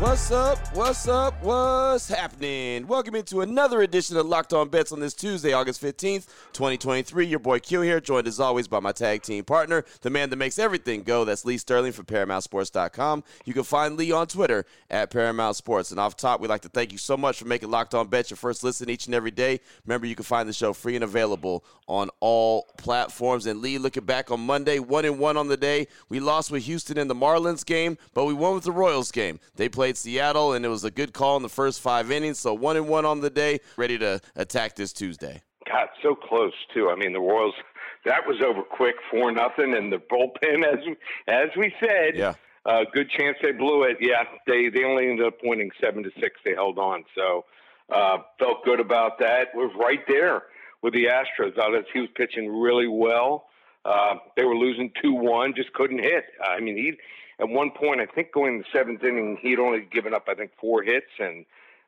What's up? What's up? What's happening? Welcome into another edition of Locked On Bets on this Tuesday, August 15th, 2023. Your boy Q here, joined as always by my tag team partner, the man that makes everything go. That's Lee Sterling from ParamountSports.com. You can find Lee on Twitter at Paramount Sports. And off top, we'd like to thank you so much for making Locked On Bets your first listen each and every day. Remember, you can find the show free and available on all platforms. And Lee, looking back on Monday, one and one on the day. We lost with Houston in the Marlins game, but we won with the Royals game. They played played Seattle, and it was a good call in the first five innings. So one and one on the day, ready to attack this Tuesday. God, so close too. I mean, the Royals. That was over quick, four nothing, and the bullpen, as as we said, yeah, uh, good chance they blew it. Yeah, they they only ended up winning seven to six. They held on, so uh, felt good about that. Was right there with the Astros. Out as he was pitching really well. Uh, they were losing two one, just couldn't hit. I mean, he at one point, I think going the seventh inning, he'd only given up, I think, four hits, and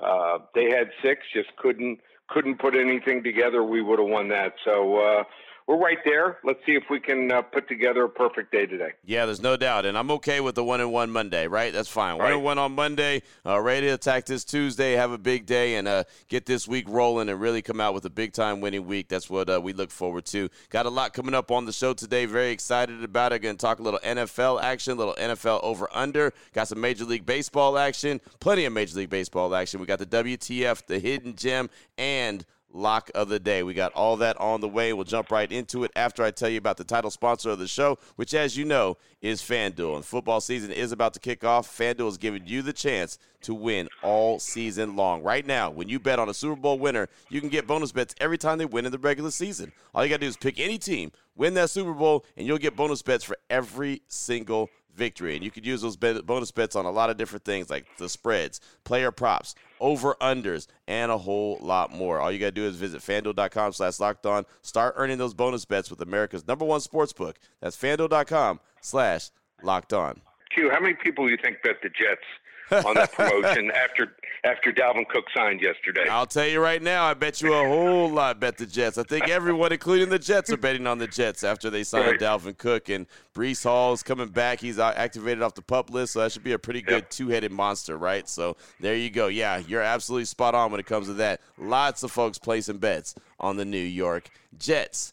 uh, they had six. Just couldn't couldn't put anything together. We would have won that. So uh, we're right there. Let's see if we can uh, put together a perfect day today. Yeah, there's no doubt, and I'm okay with the one and one Monday. Right, that's fine. One and one on Monday. Uh, ready to attack this Tuesday, have a big day, and uh, get this week rolling, and really come out with a big time winning week. That's what uh, we look forward to. Got a lot coming up on the show today. Very excited about it. Going to talk a little NFL action, a little NFL over under. Got some Major League Baseball action. Plenty of Major League Baseball action. We got the WTF, the hidden gem, and lock of the day. We got all that on the way. We'll jump right into it after I tell you about the title sponsor of the show, which, as you know, is FanDuel. And football season is about to kick off. FanDuel is giving you the chance to win all season long. Right now, when you bet on a Super Bowl winner, you can get bonus bets every time they win in the regular season. All you got to do is pick any team, win that Super Bowl, and you'll get bonus bets for every single victory. And you could use those bonus bets on a lot of different things like the spreads, player props, over unders, and a whole lot more. All you got to do is visit fanduel.com slash locked on. Start earning those bonus bets with America's number one sports book. That's fanduel.com slash locked on. Q, how many people do you think bet the Jets on that promotion after after Dalvin Cook signed yesterday. I'll tell you right now, I bet you a whole lot bet the Jets. I think everyone, including the Jets, are betting on the Jets after they signed right. Dalvin Cook and Breece Hall is coming back. He's uh, activated off the pup list, so that should be a pretty good yep. two-headed monster, right? So there you go. Yeah, you're absolutely spot on when it comes to that. Lots of folks placing bets on the New York Jets.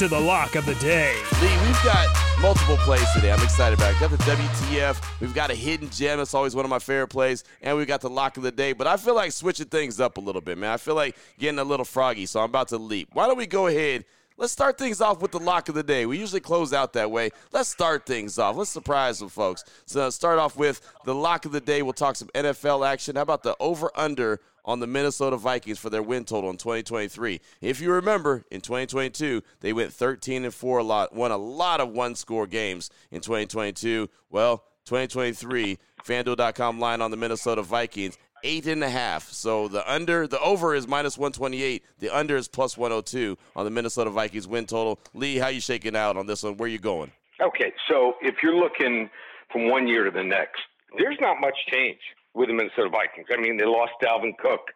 to the lock of the day. Lee, we've got multiple plays today. I'm excited about it. We've got the WTF. We've got a hidden gem. It's always one of my favorite plays. And we've got the lock of the day. But I feel like switching things up a little bit, man. I feel like getting a little froggy, so I'm about to leap. Why don't we go ahead? Let's start things off with the lock of the day. We usually close out that way. Let's start things off. Let's surprise some folks. So start off with the lock of the day. We'll talk some NFL action. How about the over under on the Minnesota Vikings for their win total in 2023. If you remember, in 2022, they went 13 and 4 a lot, won a lot of one-score games in 2022. Well, 2023, FanDuel.com line on the Minnesota Vikings eight and a half. So the under, the over is minus 128. The under is plus 102 on the Minnesota Vikings win total. Lee, how you shaking out on this one? Where you going? Okay, so if you're looking from one year to the next, there's not much change with the Minnesota Vikings. I mean, they lost Dalvin Cook.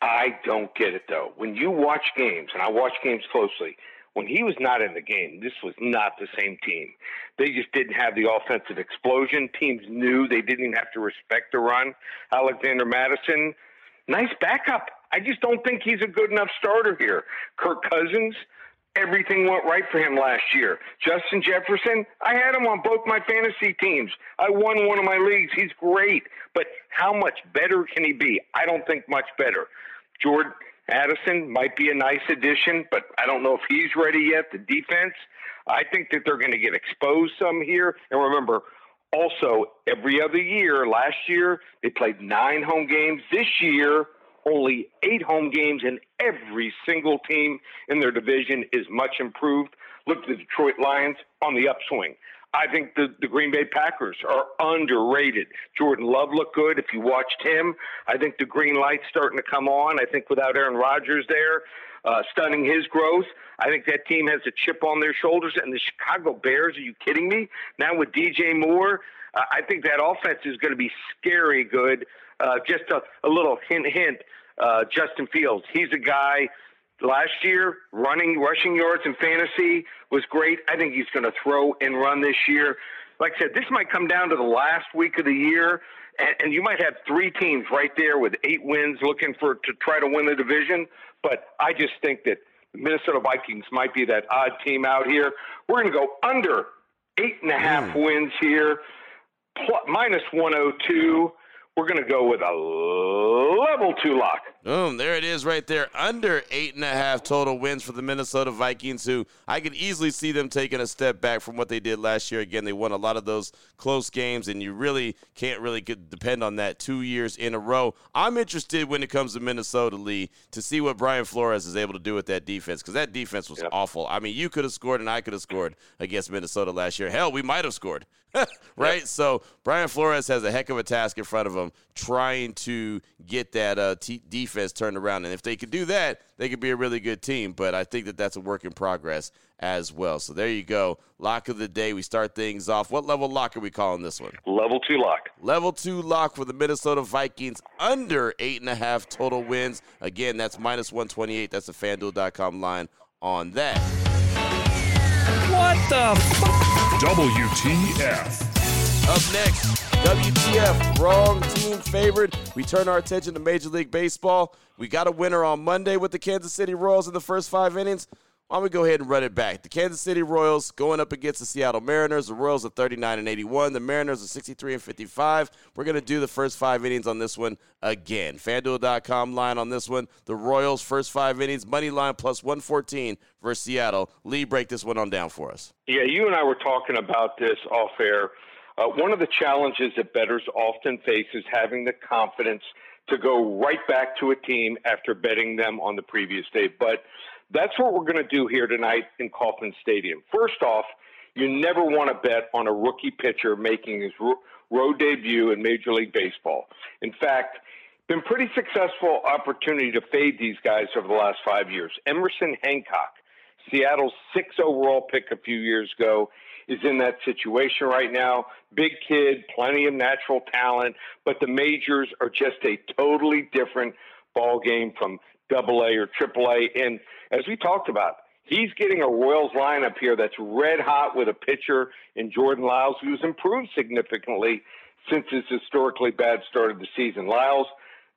I don't get it though. When you watch games, and I watch games closely, when he was not in the game, this was not the same team. They just didn't have the offensive explosion. Teams knew they didn't even have to respect the run. Alexander Mattison, nice backup. I just don't think he's a good enough starter here. Kirk Cousins, everything went right for him last year. Justin Jefferson, I had him on both my fantasy teams. I won one of my leagues. He's great. But how much better can he be? I don't think much better. Jordan Addison might be a nice addition, but I don't know if he's ready yet. The defense, I think that they're going to get exposed some here. And remember, also, every other year, last year, they played nine home games. This year, only eight home games, and every single team in their division is much improved. Look at the Detroit Lions on the upswing. I think the, the Green Bay Packers are underrated. Jordan Love looked good. If you watched him, I think the green light's starting to come on. I think without Aaron Rodgers there, uh, stunning his growth, I think that team has a chip on their shoulders. And the Chicago Bears, are you kidding me? Now with DJ Moore, uh, I think that offense is going to be scary good. Uh, just a, a little hint, hint. Uh, Justin Fields, he's a guy last year running rushing yards in fantasy was great. I think he's going to throw and run this year. Like I said, this might come down to the last week of the year, and, and you might have three teams right there with eight wins looking for to try to win the division. But I just think that Minnesota Vikings might be that odd team out here. We're going to go under eight and a half mm. wins here, plus, minus 102 we're going to go with a level two lock. Boom, there it is right there. Under eight and a half total wins for the Minnesota Vikings, who I could easily see them taking a step back from what they did last year. Again, they won a lot of those close games, and you really can't really depend on that two years in a row. I'm interested when it comes to Minnesota, Lee, to see what Brian Flores is able to do with that defense, because that defense was yep. awful. I mean, you could have scored, and I could have scored against Minnesota last year. Hell, we might have scored. right? Yep. So Brian Flores has a heck of a task in front of him trying to get that uh, t- defense turned around. And if they could do that, they could be a really good team. But I think that that's a work in progress as well. So there you go. Lock of the day. We start things off. What level lock are we calling this one? Level two lock. Level two lock for the Minnesota Vikings under eight and a half total wins. Again, that's minus 128. That's the fanduel.com line on that. What the fuck? WTF. Up next, WTF, wrong team favored. We turn our attention to Major League Baseball. We got a winner on Monday with the Kansas City Royals in the first five innings. Why don't we go ahead and run it back? The Kansas City Royals going up against the Seattle Mariners. The Royals are 39 and 81. The Mariners are 63 and 55. We're going to do the first five innings on this one again. FanDuel.com line on this one. The Royals first five innings, money line plus 114 versus Seattle. Lee, break this one on down for us. Yeah, you and I were talking about this off air. Uh, one of the challenges that bettors often face is having the confidence to go right back to a team after betting them on the previous day. But that's what we're going to do here tonight in Kauffman Stadium. First off, you never want to bet on a rookie pitcher making his road debut in Major League Baseball. In fact, been pretty successful opportunity to fade these guys over the last five years. Emerson Hancock, Seattle's six overall pick a few years ago, is in that situation right now. Big kid, plenty of natural talent, but the majors are just a totally different ball game from double A or triple A. And as we talked about, he's getting a Royals lineup here that's red hot with a pitcher in Jordan Lyles, who's improved significantly since his historically bad start of the season. Lyles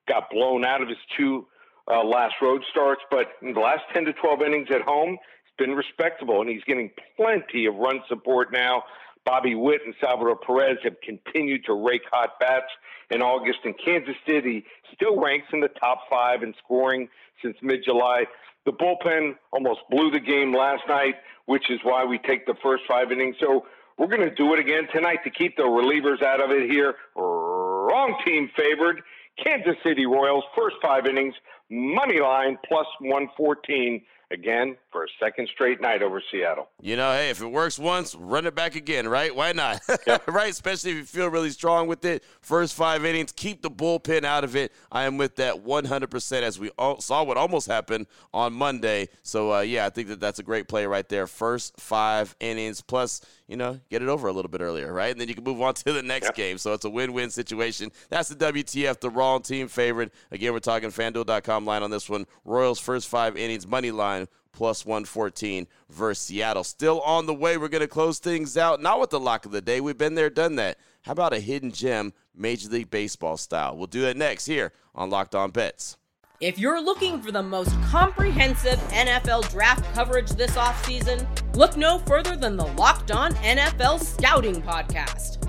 got blown out of his two uh, last road starts, but in the last 10 to 12 innings at home, been respectable, and he's getting plenty of run support now. Bobby Witt and Salvador Perez have continued to rake hot bats in August, and Kansas City still ranks in the top five in scoring since mid July. The bullpen almost blew the game last night, which is why we take the first five innings. So we're going to do it again tonight to keep the relievers out of it here. Wrong team favored. Kansas City Royals, first five innings, money line plus 114 again for a second straight night over Seattle. You know, hey, if it works once, run it back again, right? Why not? right? Especially if you feel really strong with it. First five innings, keep the bullpen out of it. I am with that 100% as we saw what almost happened on Monday. So, uh, yeah, I think that that's a great play right there. First five innings, plus, you know, get it over a little bit earlier, right? And then you can move on to the next game. So it's a win win situation. That's the WTF, the wrong team favorite. Again, we're talking fanduel.com line on this one. Royals first five innings, money line plus 114 versus Seattle. Still on the way. We're going to close things out, not with the lock of the day. We've been there, done that. How about a hidden gem, Major League Baseball style? We'll do that next here on Locked On Bets. If you're looking for the most comprehensive NFL draft coverage this offseason, look no further than the Locked On NFL Scouting Podcast.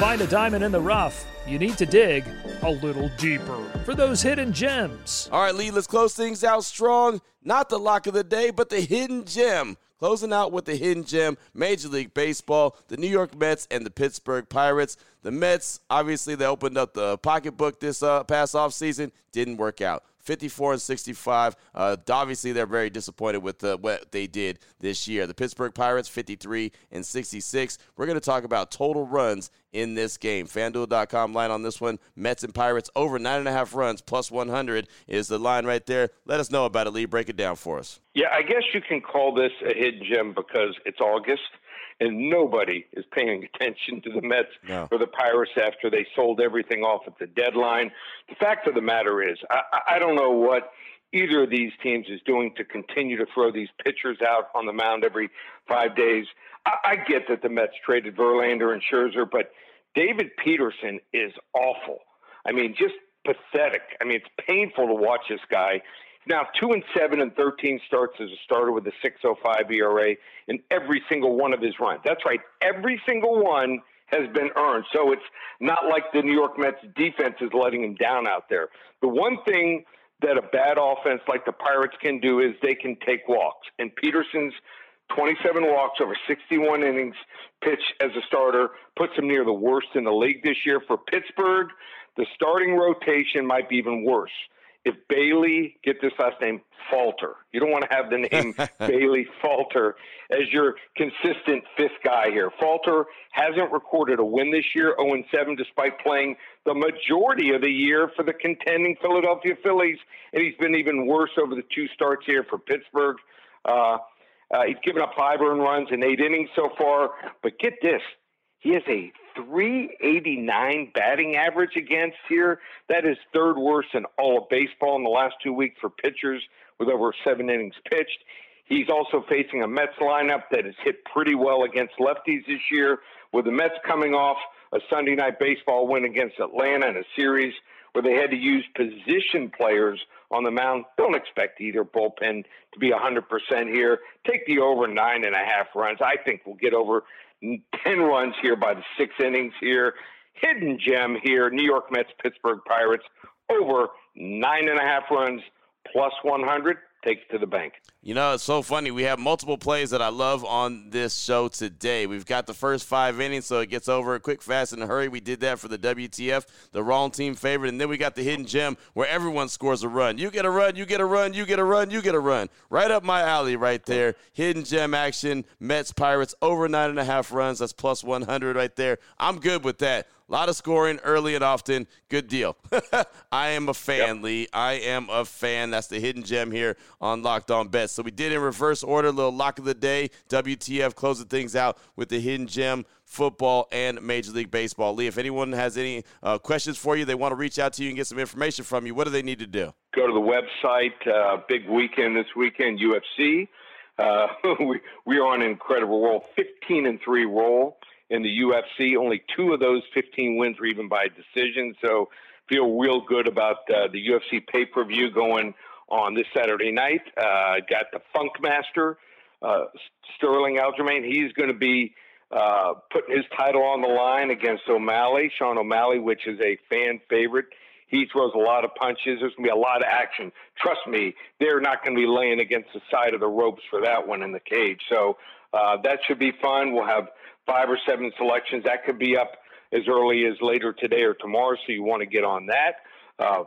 Find a diamond in the rough, you need to dig a little deeper for those hidden gems. All right, Lee, let's close things out strong. Not the lock of the day, but the hidden gem. Closing out with the hidden gem, Major League Baseball, the New York Mets and the Pittsburgh Pirates. The Mets, obviously, they opened up the pocketbook this uh, past offseason. Didn't work out. 54 and 65. Uh, obviously, they're very disappointed with uh, what they did this year. The Pittsburgh Pirates, 53 and 66. We're going to talk about total runs in this game. FanDuel.com line on this one. Mets and Pirates over nine and a half runs plus 100 is the line right there. Let us know about it, Lee. Break it down for us. Yeah, I guess you can call this a hidden gem because it's August and nobody is paying attention to the Mets no. or the Pirates after they sold everything off at the deadline. The fact of the matter is, I, I don't know what either of these teams is doing to continue to throw these pitchers out on the mound every five days. I, I get that the Mets traded Verlander and Scherzer, but David Peterson is awful. I mean, just pathetic. I mean, it's painful to watch this guy. Now, two and seven and thirteen starts as a starter with a 6.05 ERA in every single one of his runs. That's right, every single one has been earned. So it's not like the New York Mets defense is letting him down out there. The one thing that a bad offense like the Pirates can do is they can take walks. And Peterson's 27 walks over 61 innings pitch as a starter puts him near the worst in the league this year. For Pittsburgh, the starting rotation might be even worse if Bailey, get this last name, Falter, you don't want to have the name Bailey Falter as your consistent fifth guy here. Falter hasn't recorded a win this year, 0 7, despite playing the majority of the year for the contending Philadelphia Phillies, and he's been even worse over the two starts here for Pittsburgh. Uh, uh, he's given up five earned runs in eight innings so far, but get this he has a 389 batting average against here. That is third worst in all of baseball in the last two weeks for pitchers with over seven innings pitched. He's also facing a Mets lineup that has hit pretty well against lefties this year, with the Mets coming off a Sunday night baseball win against Atlanta in a series where they had to use position players on the mound. Don't expect either bullpen to be 100% here. Take the over nine and a half runs. I think we'll get over 10 runs here by the six innings here. Hidden gem here New York Mets, Pittsburgh Pirates over nine and a half runs plus 100 takes to the bank. You know, it's so funny. We have multiple plays that I love on this show today. We've got the first five innings, so it gets over quick, fast, in a hurry. We did that for the WTF, the wrong team favorite. And then we got the hidden gem where everyone scores a run. You get a run, you get a run, you get a run, you get a run. Right up my alley right there. Hidden gem action, Mets, Pirates, over nine and a half runs. That's plus 100 right there. I'm good with that. A lot of scoring early and often. Good deal. I am a fan, yep. Lee. I am a fan. That's the hidden gem here on Locked On Bets. So we did in reverse order, a little lock of the day. WTF closing things out with the hidden gem, football, and Major League Baseball. Lee, if anyone has any uh, questions for you, they want to reach out to you and get some information from you, what do they need to do? Go to the website. Uh, big weekend this weekend, UFC. Uh, we, we are on an incredible roll, 15 and 3 roll in the UFC. Only two of those 15 wins were even by decision. So feel real good about uh, the UFC pay per view going on this Saturday night. Uh, got the Funk Master, uh, Sterling Aljamain. He's going to be uh, putting his title on the line against O'Malley, Sean O'Malley, which is a fan favorite. He throws a lot of punches. There's going to be a lot of action. Trust me, they're not going to be laying against the side of the ropes for that one in the cage. So uh, that should be fun. We'll have five or seven selections. That could be up as early as later today or tomorrow, so you want to get on that. Uh,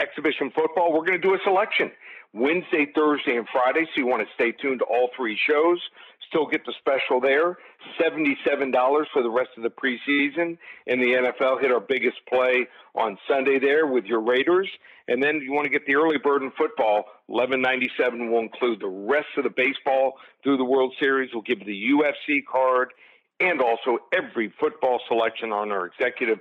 exhibition football, we're going to do a selection Wednesday, Thursday, and Friday, so you want to stay tuned to all three shows. Still get the special there. $77 for the rest of the preseason in the NFL. Hit our biggest play on Sunday there with your Raiders. And then you want to get the early bird in football. 1197 will include the rest of the baseball through the World Series. We'll give you the UFC card and also every football selection on our executive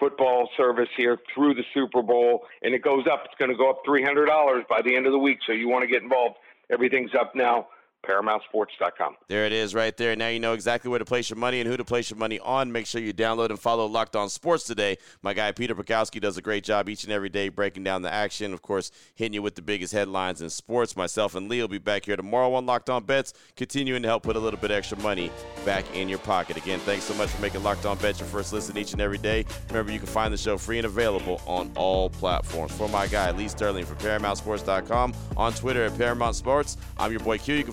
football service here through the Super Bowl, and it goes up. It's going to go up $300 by the end of the week. So you want to get involved. Everything's up now ParamountSports.com. There it is right there. Now you know exactly where to place your money and who to place your money on. Make sure you download and follow Locked On Sports today. My guy Peter Bukowski does a great job each and every day breaking down the action. Of course, hitting you with the biggest headlines in sports. Myself and Lee will be back here tomorrow on Locked On Bets, continuing to help put a little bit extra money back in your pocket. Again, thanks so much for making Locked On Bets your first listen each and every day. Remember, you can find the show free and available on all platforms. For my guy Lee Sterling from ParamountSports.com, on Twitter at Paramount Sports, I'm your boy Q. You can